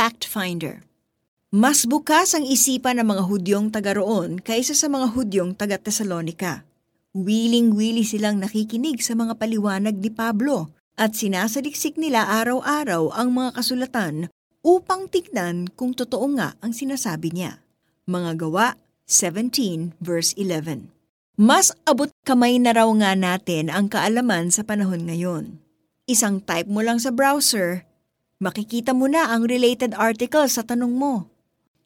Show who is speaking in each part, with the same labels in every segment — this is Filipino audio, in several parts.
Speaker 1: Fact Finder Mas bukas ang isipan ng mga Hudyong taga roon kaysa sa mga Hudyong taga Tesalonika. Wiling-wili silang nakikinig sa mga paliwanag ni Pablo at sinasaliksik nila araw-araw ang mga kasulatan upang tignan kung totoo nga ang sinasabi niya. Mga gawa 17 verse 11 Mas abot kamay na raw nga natin ang kaalaman sa panahon ngayon. Isang type mo lang sa browser, makikita mo na ang related article sa tanong mo.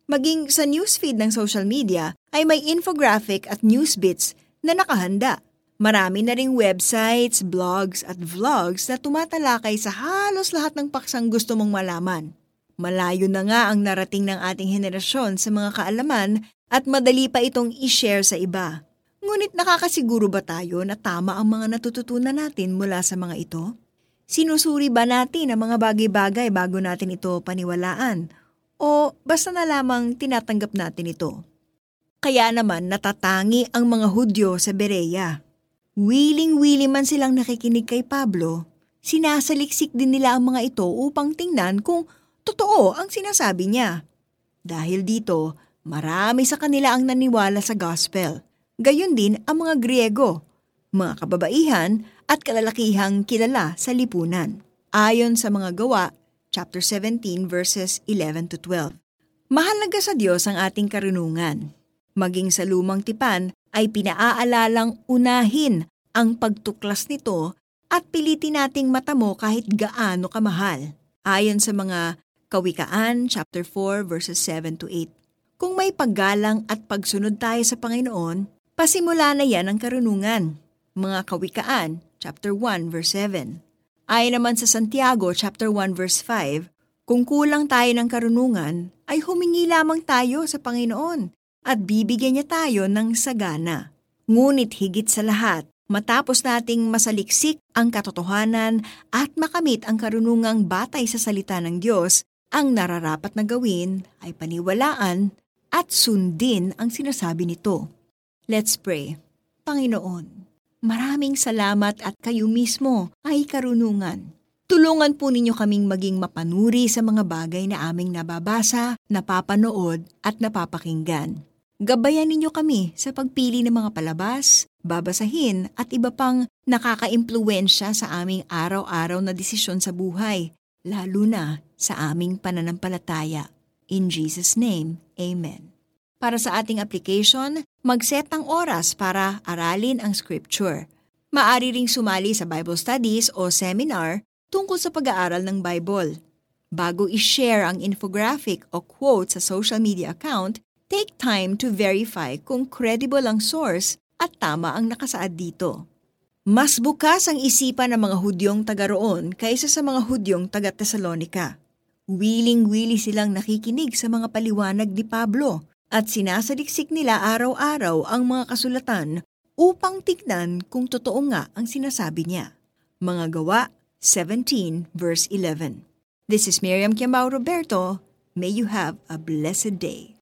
Speaker 1: Maging sa newsfeed ng social media ay may infographic at news bits na nakahanda. Marami na ring websites, blogs at vlogs na tumatalakay sa halos lahat ng paksang gusto mong malaman. Malayo na nga ang narating ng ating henerasyon sa mga kaalaman at madali pa itong i-share sa iba. Ngunit nakakasiguro ba tayo na tama ang mga natututunan natin mula sa mga ito? Sinusuri ba natin ang mga bagay-bagay bago natin ito paniwalaan? O basta na lamang tinatanggap natin ito? Kaya naman natatangi ang mga Hudyo sa Berea. Wiling-wili man silang nakikinig kay Pablo, sinasaliksik din nila ang mga ito upang tingnan kung totoo ang sinasabi niya. Dahil dito, marami sa kanila ang naniwala sa gospel. Gayon din ang mga Griego, mga kababaihan at kalalakihang kilala sa lipunan. Ayon sa mga gawa, chapter 17 verses 11 to 12. Mahalaga sa Diyos ang ating karunungan maging sa lumang tipan ay pinaaalalang unahin ang pagtuklas nito at pilitin nating matamo kahit gaano kamahal. Ayon sa mga Kawikaan chapter 4 verses 7 to 8. Kung may paggalang at pagsunod tayo sa Panginoon, pasimula na yan ang karunungan. Mga Kawikaan chapter 1 verse 7. Ayon naman sa Santiago chapter 1 verse 5, kung kulang tayo ng karunungan, ay humingi lamang tayo sa Panginoon at bibigyan niya tayo ng sagana. Ngunit higit sa lahat, matapos nating masaliksik ang katotohanan at makamit ang karunungang batay sa salita ng Diyos, ang nararapat na gawin ay paniwalaan at sundin ang sinasabi nito. Let's pray. Panginoon, maraming salamat at kayo mismo ay karunungan. Tulungan po ninyo kaming maging mapanuri sa mga bagay na aming nababasa, napapanood at napapakinggan. Gabayan ninyo kami sa pagpili ng mga palabas, babasahin at iba pang nakakaimpluensya sa aming araw-araw na desisyon sa buhay, lalo na sa aming pananampalataya. In Jesus' name, Amen. Para sa ating application, mag-set ng oras para aralin ang scripture. Maari ring sumali sa Bible studies o seminar tungkol sa pag-aaral ng Bible. Bago i-share ang infographic o quote sa social media account, Take time to verify kung credible ang source at tama ang nakasaad dito. Mas bukas ang isipan ng mga Hudyong taga roon kaysa sa mga Hudyong taga Tesalonika. Wiling-wili silang nakikinig sa mga paliwanag ni Pablo at sinasaliksik nila araw-araw ang mga kasulatan upang tignan kung totoo nga ang sinasabi niya. Mga gawa 17 verse 11. This is Miriam Kiambao Roberto. May you have a blessed day.